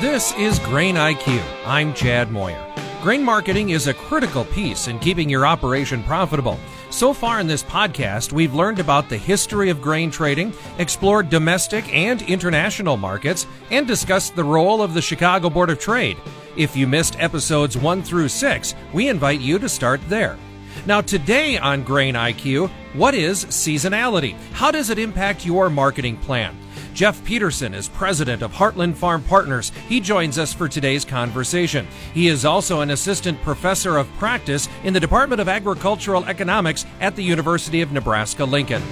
This is Grain IQ. I'm Chad Moyer. Grain marketing is a critical piece in keeping your operation profitable. So far in this podcast, we've learned about the history of grain trading, explored domestic and international markets, and discussed the role of the Chicago Board of Trade. If you missed episodes 1 through 6, we invite you to start there. Now, today on Grain IQ, what is seasonality? How does it impact your marketing plan? Jeff Peterson is president of Heartland Farm Partners. He joins us for today's conversation. He is also an assistant professor of practice in the Department of Agricultural Economics at the University of Nebraska Lincoln.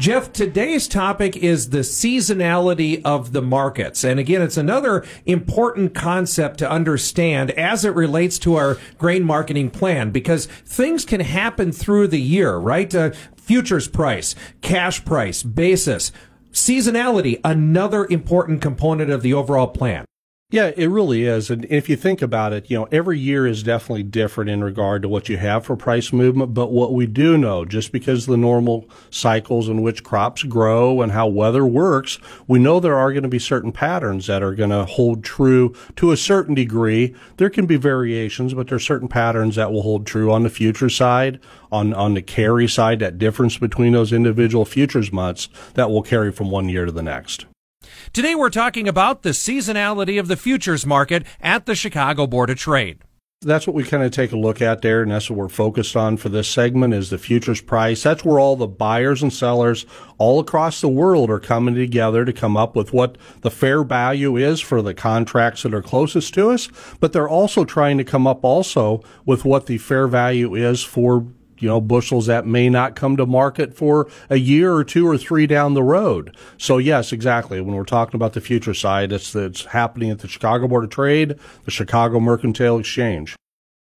Jeff, today's topic is the seasonality of the markets. And again, it's another important concept to understand as it relates to our grain marketing plan because things can happen through the year, right? Uh, futures price, cash price, basis, seasonality, another important component of the overall plan. Yeah, it really is. And if you think about it, you know, every year is definitely different in regard to what you have for price movement. But what we do know, just because the normal cycles in which crops grow and how weather works, we know there are going to be certain patterns that are going to hold true to a certain degree. There can be variations, but there are certain patterns that will hold true on the future side, on, on the carry side, that difference between those individual futures months that will carry from one year to the next. Today we're talking about the seasonality of the futures market at the Chicago Board of Trade. That's what we kind of take a look at there, and that's what we're focused on for this segment is the futures price. That's where all the buyers and sellers all across the world are coming together to come up with what the fair value is for the contracts that are closest to us, but they're also trying to come up also with what the fair value is for you know, bushels that may not come to market for a year or two or three down the road. So yes, exactly. When we're talking about the future side, it's, it's happening at the Chicago Board of Trade, the Chicago Mercantile Exchange.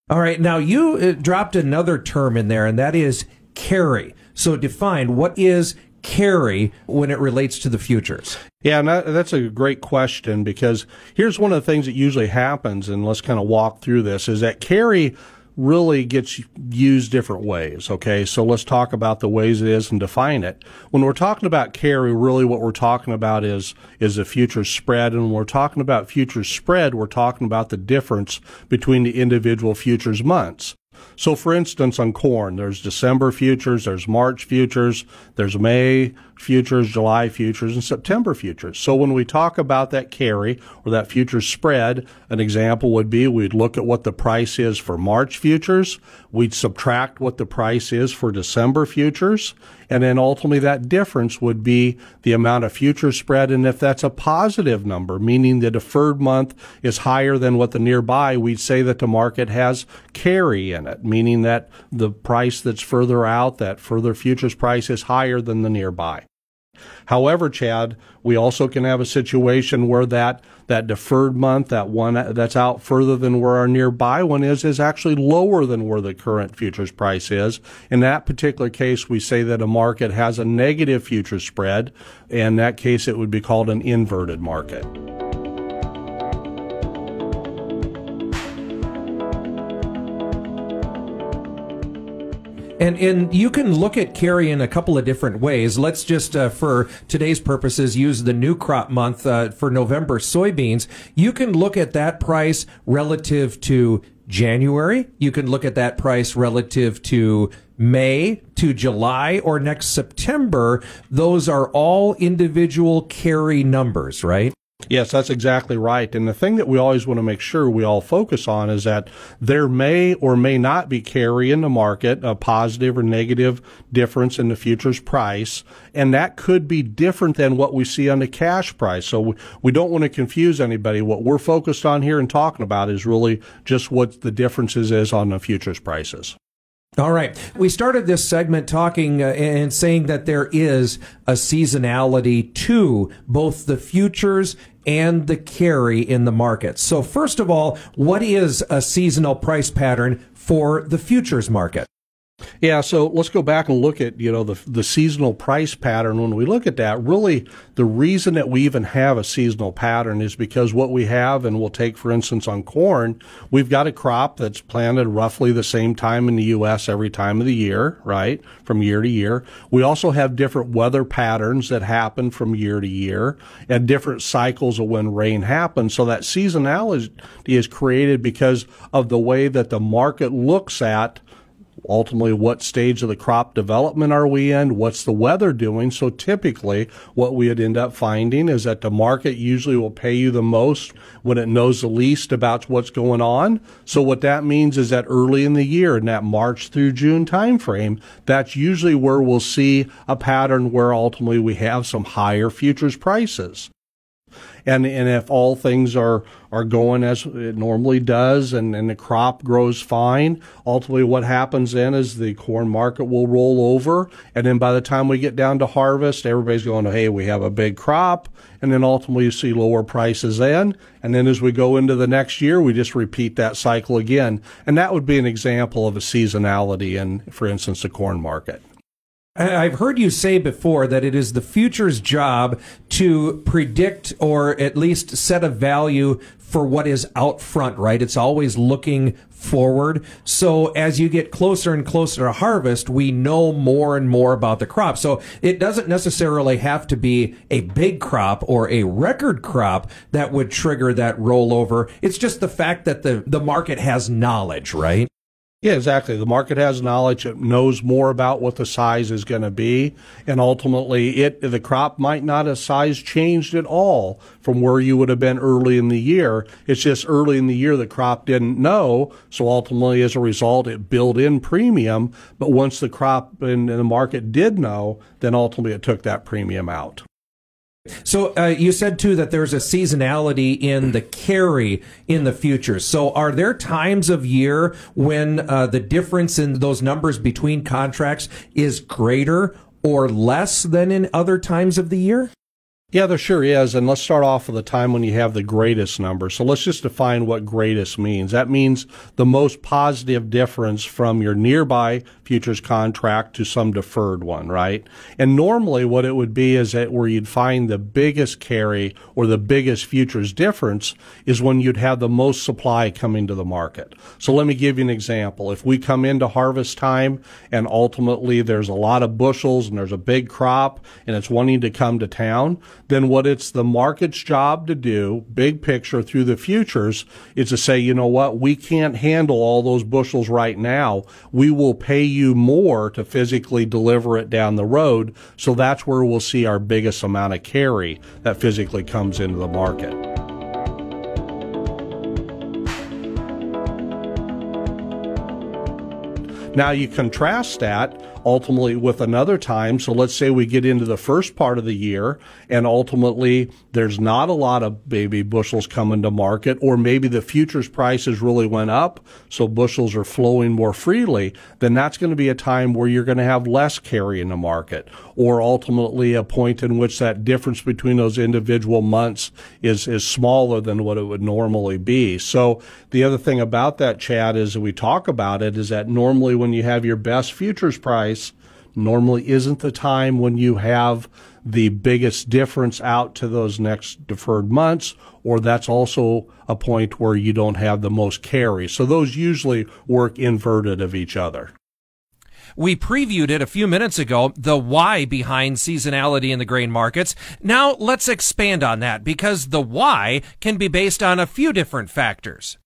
All right. Now you uh, dropped another term in there and that is carry. So define what is carry when it relates to the futures? Yeah, and that, that's a great question because here's one of the things that usually happens, and let's kind of walk through this, is that carry really gets used different ways. Okay. So let's talk about the ways it is and define it. When we're talking about carry, really what we're talking about is, is a future spread. And when we're talking about future spread, we're talking about the difference between the individual futures months. So, for instance, on corn, there's December futures, there's March futures, there's May futures, July futures, and September futures. So, when we talk about that carry or that futures spread, an example would be we'd look at what the price is for March futures, we'd subtract what the price is for December futures, and then ultimately that difference would be the amount of future spread. And if that's a positive number, meaning the deferred month is higher than what the nearby, we'd say that the market has carry in it, meaning that the price that's further out, that further futures price is higher than the nearby. However, Chad, we also can have a situation where that that deferred month, that one that's out further than where our nearby one is, is actually lower than where the current futures price is. In that particular case, we say that a market has a negative future spread. In that case, it would be called an inverted market. And and you can look at carry in a couple of different ways. Let's just, uh, for today's purposes, use the new crop month uh, for November soybeans. You can look at that price relative to January. You can look at that price relative to May to July or next September. Those are all individual carry numbers, right? Yes, that's exactly right. And the thing that we always want to make sure we all focus on is that there may or may not be carry in the market, a positive or negative difference in the futures price. And that could be different than what we see on the cash price. So we, don't want to confuse anybody. What we're focused on here and talking about is really just what the differences is on the futures prices. All right. We started this segment talking uh, and saying that there is a seasonality to both the futures and the carry in the market. So first of all, what is a seasonal price pattern for the futures market? Yeah, so let's go back and look at, you know, the the seasonal price pattern. When we look at that, really the reason that we even have a seasonal pattern is because what we have, and we'll take for instance on corn, we've got a crop that's planted roughly the same time in the US every time of the year, right? From year to year. We also have different weather patterns that happen from year to year and different cycles of when rain happens. So that seasonality is created because of the way that the market looks at ultimately what stage of the crop development are we in? What's the weather doing? So typically what we would end up finding is that the market usually will pay you the most when it knows the least about what's going on. So what that means is that early in the year in that march through june timeframe that's usually where we'll see a pattern where ultimately we have some higher futures prices and and if all things are are going as it normally does and, and the crop grows fine, ultimately what happens then is the corn market will roll over and then by the time we get down to harvest, everybody's going, Hey, we have a big crop and then ultimately you see lower prices then. And then as we go into the next year, we just repeat that cycle again. And that would be an example of a seasonality in, for instance, the corn market. I've heard you say before that it is the future's job to predict or at least set a value for what is out front, right? It's always looking forward. So as you get closer and closer to harvest, we know more and more about the crop. So it doesn't necessarily have to be a big crop or a record crop that would trigger that rollover. It's just the fact that the, the market has knowledge, right? Yeah, exactly. The market has knowledge. It knows more about what the size is going to be. And ultimately, it, the crop might not have size changed at all from where you would have been early in the year. It's just early in the year the crop didn't know. So ultimately, as a result, it built in premium. But once the crop and the market did know, then ultimately it took that premium out. So uh, you said too that there's a seasonality in the carry in the futures. So are there times of year when uh, the difference in those numbers between contracts is greater or less than in other times of the year? Yeah, there sure is. And let's start off with the time when you have the greatest number. So let's just define what greatest means. That means the most positive difference from your nearby futures contract to some deferred one, right? And normally what it would be is that where you'd find the biggest carry or the biggest futures difference is when you'd have the most supply coming to the market. So let me give you an example. If we come into harvest time and ultimately there's a lot of bushels and there's a big crop and it's wanting to come to town, then what it's the market's job to do, big picture through the futures, is to say, you know what, we can't handle all those bushels right now. We will pay you more to physically deliver it down the road. So that's where we'll see our biggest amount of carry that physically comes into the market. Now you contrast that ultimately with another time. So let's say we get into the first part of the year and ultimately there's not a lot of baby bushels coming to market, or maybe the futures prices really went up, so bushels are flowing more freely, then that's going to be a time where you're going to have less carry in the market, or ultimately a point in which that difference between those individual months is, is smaller than what it would normally be. So the other thing about that, Chad, is that we talk about it, is that normally when you have your best futures price, price normally isn't the time when you have the biggest difference out to those next deferred months, or that's also a point where you don't have the most carry. So those usually work inverted of each other. We previewed it a few minutes ago, the why behind seasonality in the grain markets. Now let's expand on that because the why can be based on a few different factors.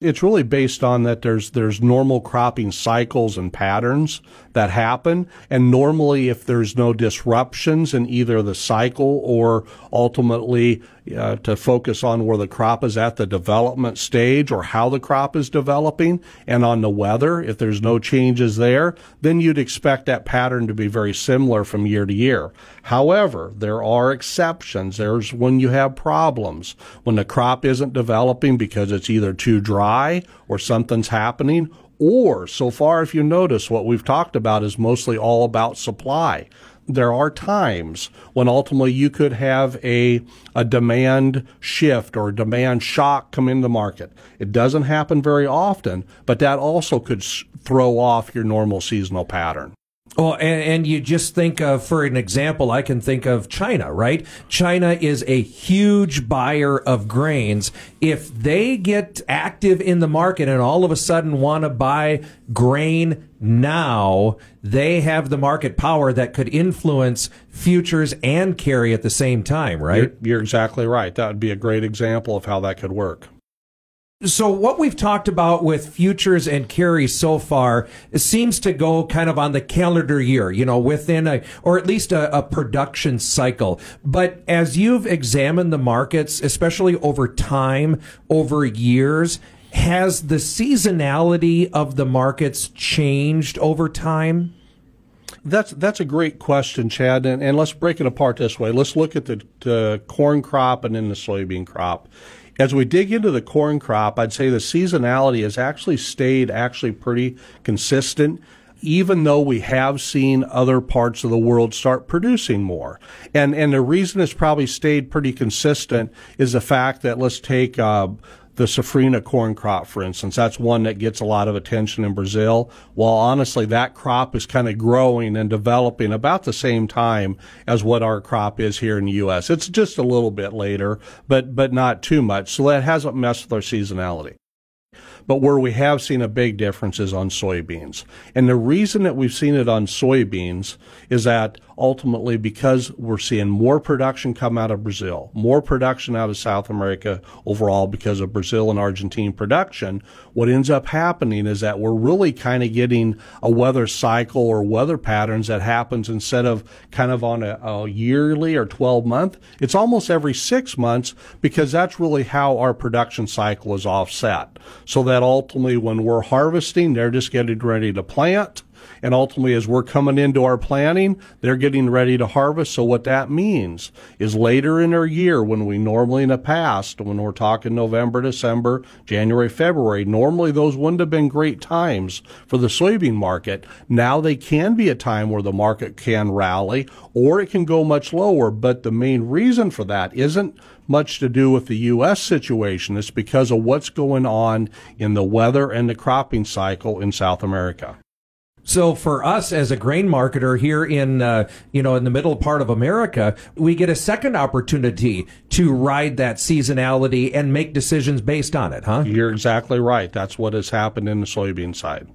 It's really based on that there's there's normal cropping cycles and patterns that happen, and normally if there's no disruptions in either the cycle or ultimately uh, to focus on where the crop is at the development stage or how the crop is developing and on the weather. If there's no changes there, then you'd expect that pattern to be very similar from year to year. However, there are exceptions. There's when you have problems, when the crop isn't developing because it's either too dry or something's happening or so far if you notice what we've talked about is mostly all about supply there are times when ultimately you could have a, a demand shift or demand shock come into the market. It doesn't happen very often, but that also could throw off your normal seasonal pattern. Well, and, and, you just think of, for an example, I can think of China, right? China is a huge buyer of grains. If they get active in the market and all of a sudden want to buy grain now, they have the market power that could influence futures and carry at the same time, right? You're, you're exactly right. That would be a great example of how that could work. So what we've talked about with futures and carries so far seems to go kind of on the calendar year, you know, within a, or at least a, a, production cycle. But as you've examined the markets, especially over time, over years, has the seasonality of the markets changed over time? That's that's a great question, Chad. And, and let's break it apart this way. Let's look at the, the corn crop and then the soybean crop. As we dig into the corn crop, I'd say the seasonality has actually stayed actually pretty consistent even though we have seen other parts of the world start producing more. And and the reason it's probably stayed pretty consistent is the fact that let's take uh, the safrinha corn crop, for instance. That's one that gets a lot of attention in Brazil. While honestly, that crop is kind of growing and developing about the same time as what our crop is here in the U.S. It's just a little bit later, but, but not too much. So that hasn't messed with our seasonality. But where we have seen a big difference is on soybeans. And the reason that we've seen it on soybeans is that ultimately because we're seeing more production come out of Brazil, more production out of South America overall because of Brazil and Argentine production, what ends up happening is that we're really kind of getting a weather cycle or weather patterns that happens instead of kind of on a, a yearly or 12 month, it's almost every six months because that's really how our production cycle is offset. So that ultimately when we're harvesting, they're just getting ready to plant and ultimately, as we're coming into our planning, they're getting ready to harvest. So what that means is later in our year, when we normally in the past, when we're talking November, December, January, February, normally those wouldn't have been great times for the soybean market. Now they can be a time where the market can rally or it can go much lower. But the main reason for that isn't much to do with the U.S. situation. It's because of what's going on in the weather and the cropping cycle in South America. So for us as a grain marketer here in uh, you know in the middle part of America, we get a second opportunity to ride that seasonality and make decisions based on it, huh? You're exactly right. That's what has happened in the soybean side.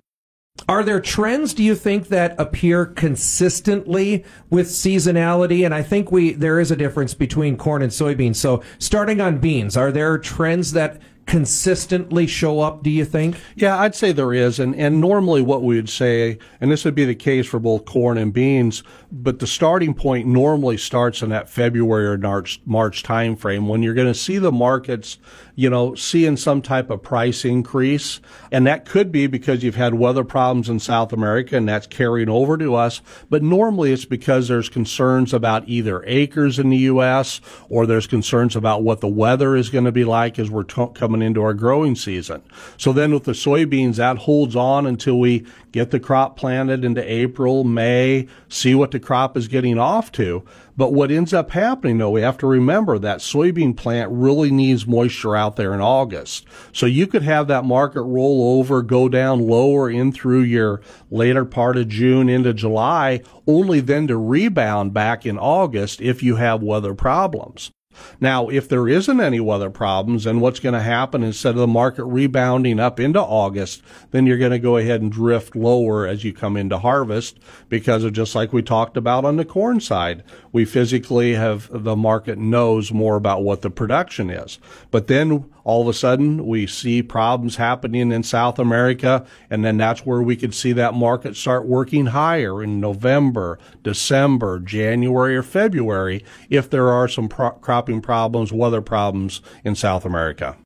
Are there trends, do you think, that appear consistently with seasonality? And I think we there is a difference between corn and soybeans. So starting on beans, are there trends that consistently show up, do you think? Yeah, I'd say there is. And, and normally what we would say, and this would be the case for both corn and beans, but the starting point normally starts in that February or March, March timeframe when you're going to see the markets, you know, seeing some type of price increase. And that could be because you've had weather problems in South America and that's carrying over to us. But normally it's because there's concerns about either acres in the U.S. or there's concerns about what the weather is going to be like as we're t- coming coming into our growing season. So then with the soybeans, that holds on until we get the crop planted into April, May, see what the crop is getting off to. But what ends up happening though, we have to remember that soybean plant really needs moisture out there in August. So you could have that market roll over, go down lower in through your later part of June into July, only then to rebound back in August if you have weather problems. Now, if there isn't any weather problems, then what's going to happen instead of the market rebounding up into August, then you're going to go ahead and drift lower as you come into harvest because of just like we talked about on the corn side. We physically have the market knows more about what the production is. But then all of a sudden we see problems happening in South America, and then that's where we could see that market start working higher in November, December, January, or February if there are some pro- cropping problems, weather problems in South America.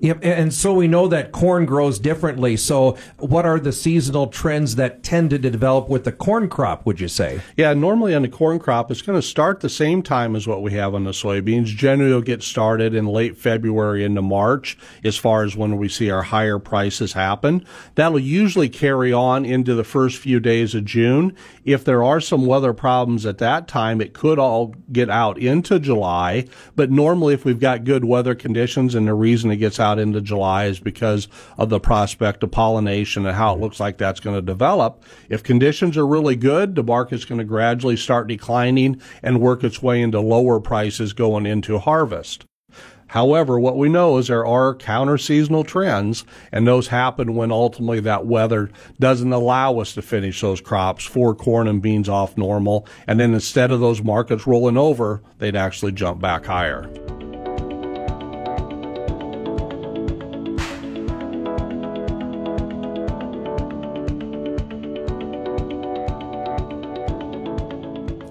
Yep, and so we know that corn grows differently. So, what are the seasonal trends that tend to develop with the corn crop, would you say? Yeah, normally on the corn crop, it's going to start the same time as what we have on the soybeans. Generally, it'll get started in late February into March as far as when we see our higher prices happen. That'll usually carry on into the first few days of June. If there are some weather problems at that time, it could all get out into July. But normally, if we've got good weather conditions and the reason it gets out out into July is because of the prospect of pollination and how it looks like that's going to develop. If conditions are really good, the market's going to gradually start declining and work its way into lower prices going into harvest. However, what we know is there are counter seasonal trends, and those happen when ultimately that weather doesn't allow us to finish those crops for corn and beans off normal. And then instead of those markets rolling over, they'd actually jump back higher.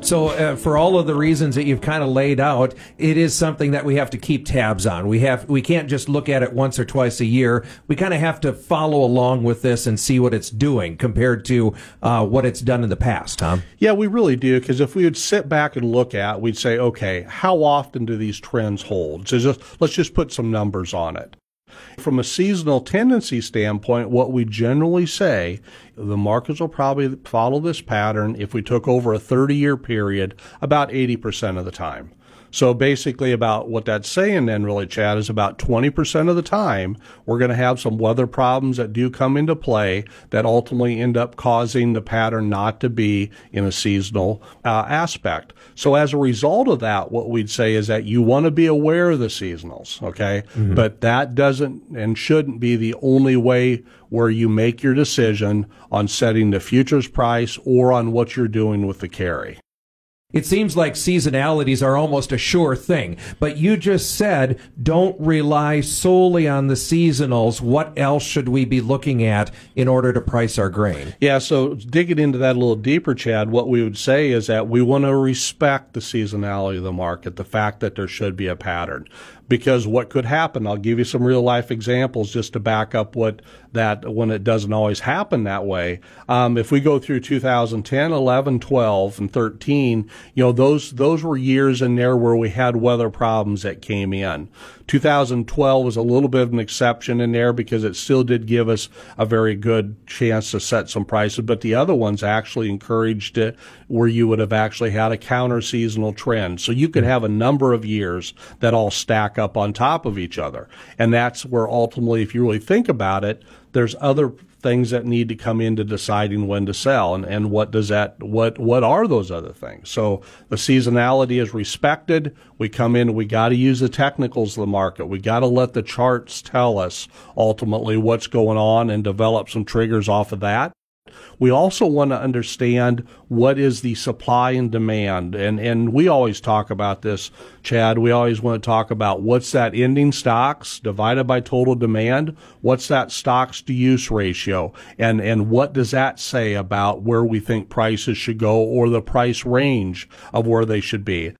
So, uh, for all of the reasons that you've kind of laid out, it is something that we have to keep tabs on. We have we can't just look at it once or twice a year. We kind of have to follow along with this and see what it's doing compared to uh, what it's done in the past. Huh? Yeah, we really do. Because if we would sit back and look at, we'd say, okay, how often do these trends hold? So just let's just put some numbers on it. From a seasonal tendency standpoint, what we generally say, the markets will probably follow this pattern if we took over a 30 year period about 80% of the time. So basically, about what that's saying then, really, Chad, is about 20% of the time we're going to have some weather problems that do come into play that ultimately end up causing the pattern not to be in a seasonal uh, aspect. So as a result of that, what we'd say is that you want to be aware of the seasonals, okay? Mm-hmm. But that doesn't and shouldn't be the only way where you make your decision on setting the futures price or on what you're doing with the carry. It seems like seasonalities are almost a sure thing, but you just said don't rely solely on the seasonals. What else should we be looking at in order to price our grain? Yeah, so digging into that a little deeper, Chad, what we would say is that we want to respect the seasonality of the market, the fact that there should be a pattern because what could happen, I'll give you some real life examples just to back up what that when it doesn't always happen that way. Um, if we go through 2010, 11, 12, and 13, you know, those, those were years in there where we had weather problems that came in. 2012 was a little bit of an exception in there because it still did give us a very good chance to set some prices, but the other ones actually encouraged it where you would have actually had a counter seasonal trend. So you could have a number of years that all stack up on top of each other. And that's where ultimately, if you really think about it, there's other things that need to come into deciding when to sell and, and what does that what what are those other things? So the seasonality is respected. We come in we got to use the technicals of the market. We got to let the charts tell us ultimately what's going on and develop some triggers off of that we also want to understand what is the supply and demand. And, and we always talk about this, Chad. We always want to talk about what's that ending stocks divided by total demand. What's that stocks to use ratio? And, and what does that say about where we think prices should go or the price range of where they should be?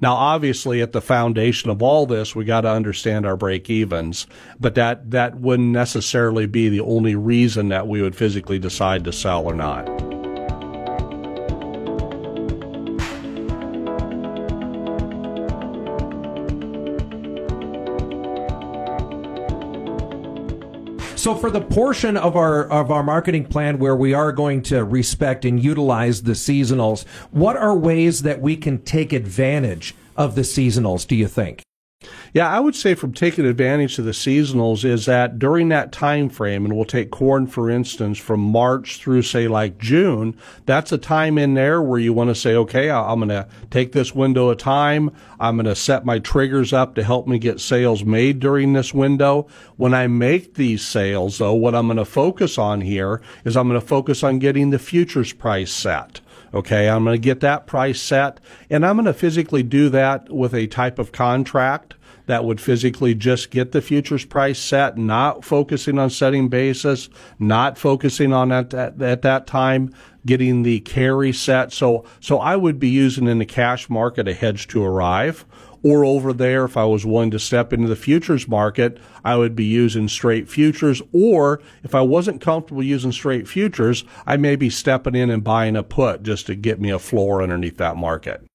Now, obviously, at the foundation of all this, we got to understand our break evens, but that, that wouldn't necessarily be the only reason that we would physically decide to sell or not. So for the portion of our of our marketing plan where we are going to respect and utilize the seasonals, what are ways that we can take advantage of the seasonals, do you think? Yeah, I would say from taking advantage of the seasonals is that during that time frame, and we'll take corn for instance from March through say like June, that's a time in there where you want to say, okay, I'm going to take this window of time. I'm going to set my triggers up to help me get sales made during this window. When I make these sales, though, what I'm going to focus on here is I'm going to focus on getting the futures price set. Okay, I'm going to get that price set, and I'm going to physically do that with a type of contract that would physically just get the futures price set, not focusing on setting basis, not focusing on at that, at that time getting the carry set. So, so I would be using in the cash market a hedge to arrive Or over there, if I was willing to step into the futures market, I would be using straight futures. Or if I wasn't comfortable using straight futures, I may be stepping in and buying a put just to get me a floor underneath that market.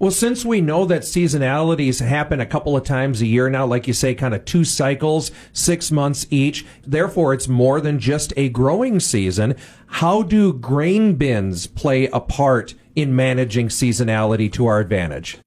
Well, since we know that seasonalities happen a couple of times a year now, like you say, kind of two cycles, six months each, therefore it's more than just a growing season. How do grain bins play a part in managing seasonality to our advantage?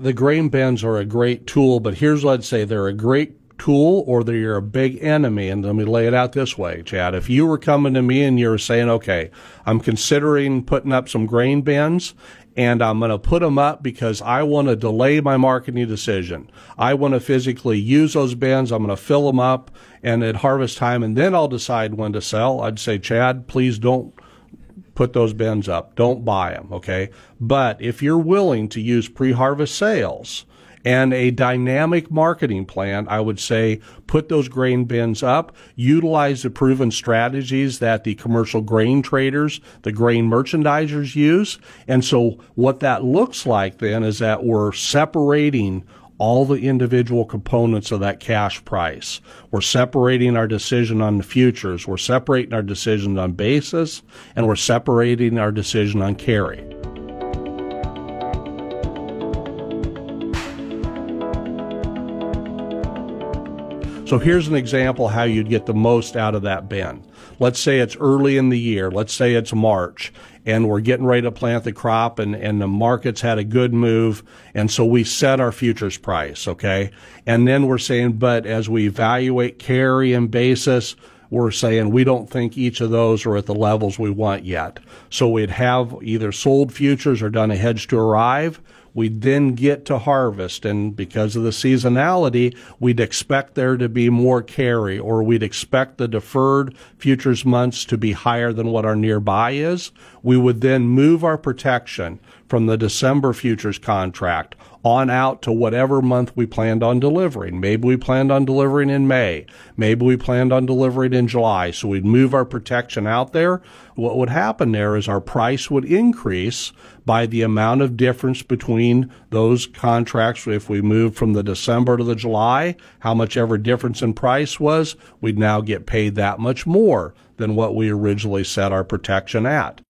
The grain bins are a great tool, but here's what I'd say they're a great tool or they're a big enemy. And let me lay it out this way, Chad. If you were coming to me and you were saying, okay, I'm considering putting up some grain bins and I'm going to put them up because I want to delay my marketing decision. I want to physically use those bins. I'm going to fill them up and at harvest time, and then I'll decide when to sell. I'd say, Chad, please don't put those bins up. Don't buy them, okay? But if you're willing to use pre-harvest sales, and a dynamic marketing plan, I would say put those grain bins up, utilize the proven strategies that the commercial grain traders, the grain merchandisers use. And so what that looks like then is that we're separating all the individual components of that cash price. We're separating our decision on the futures. We're separating our decision on basis and we're separating our decision on carry. So here's an example how you'd get the most out of that bin. Let's say it's early in the year. Let's say it's March and we're getting ready to plant the crop and, and the market's had a good move. And so we set our futures price. Okay. And then we're saying, but as we evaluate carry and basis, we're saying we don't think each of those are at the levels we want yet. So we'd have either sold futures or done a hedge to arrive We'd then get to harvest, and because of the seasonality, we'd expect there to be more carry, or we'd expect the deferred futures months to be higher than what our nearby is. We would then move our protection from the December futures contract on out to whatever month we planned on delivering. Maybe we planned on delivering in May. Maybe we planned on delivering in July. So we'd move our protection out there. What would happen there is our price would increase by the amount of difference between those contracts. If we moved from the December to the July, how much ever difference in price was, we'd now get paid that much more than what we originally set our protection at.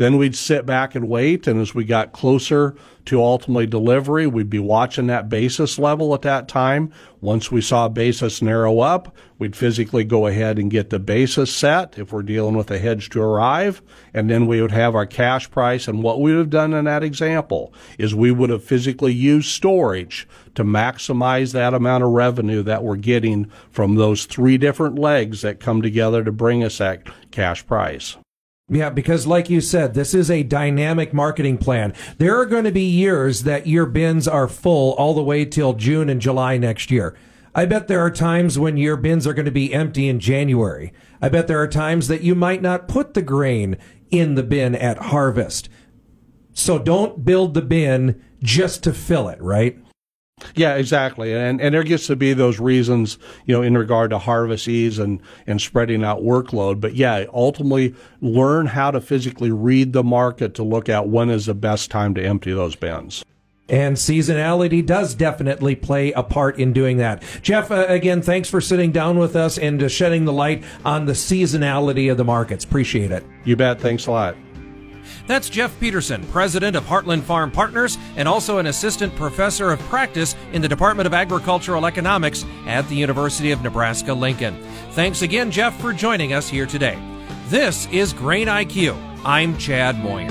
Then we'd sit back and wait. And as we got closer to ultimately delivery, we'd be watching that basis level at that time. Once we saw basis narrow up, we'd physically go ahead and get the basis set if we're dealing with a hedge to arrive. And then we would have our cash price. And what we would have done in that example is we would have physically used storage to maximize that amount of revenue that we're getting from those three different legs that come together to bring us that cash price. Yeah, because like you said, this is a dynamic marketing plan. There are going to be years that your bins are full all the way till June and July next year. I bet there are times when your bins are going to be empty in January. I bet there are times that you might not put the grain in the bin at harvest. So don't build the bin just to fill it, right? Yeah, exactly. And and there gets to be those reasons, you know, in regard to harvest ease and, and spreading out workload. But yeah, ultimately learn how to physically read the market to look at when is the best time to empty those bins. And seasonality does definitely play a part in doing that. Jeff, uh, again, thanks for sitting down with us and uh, shedding the light on the seasonality of the markets. Appreciate it. You bet. Thanks a lot. That's Jeff Peterson, president of Heartland Farm Partners and also an assistant professor of practice in the Department of Agricultural Economics at the University of Nebraska Lincoln. Thanks again, Jeff, for joining us here today. This is Grain IQ. I'm Chad Moyer.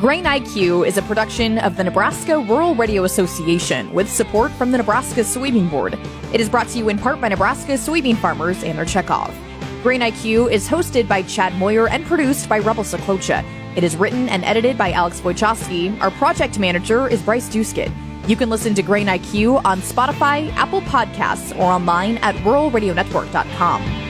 Grain IQ is a production of the Nebraska Rural Radio Association with support from the Nebraska Soybean Board. It is brought to you in part by Nebraska soybean farmers and their checkoff. Grain IQ is hosted by Chad Moyer and produced by Rebel Saklocha. It is written and edited by Alex Wojcicki. Our project manager is Bryce Duskett. You can listen to Grain IQ on Spotify, Apple Podcasts, or online at ruralradionetwork.com.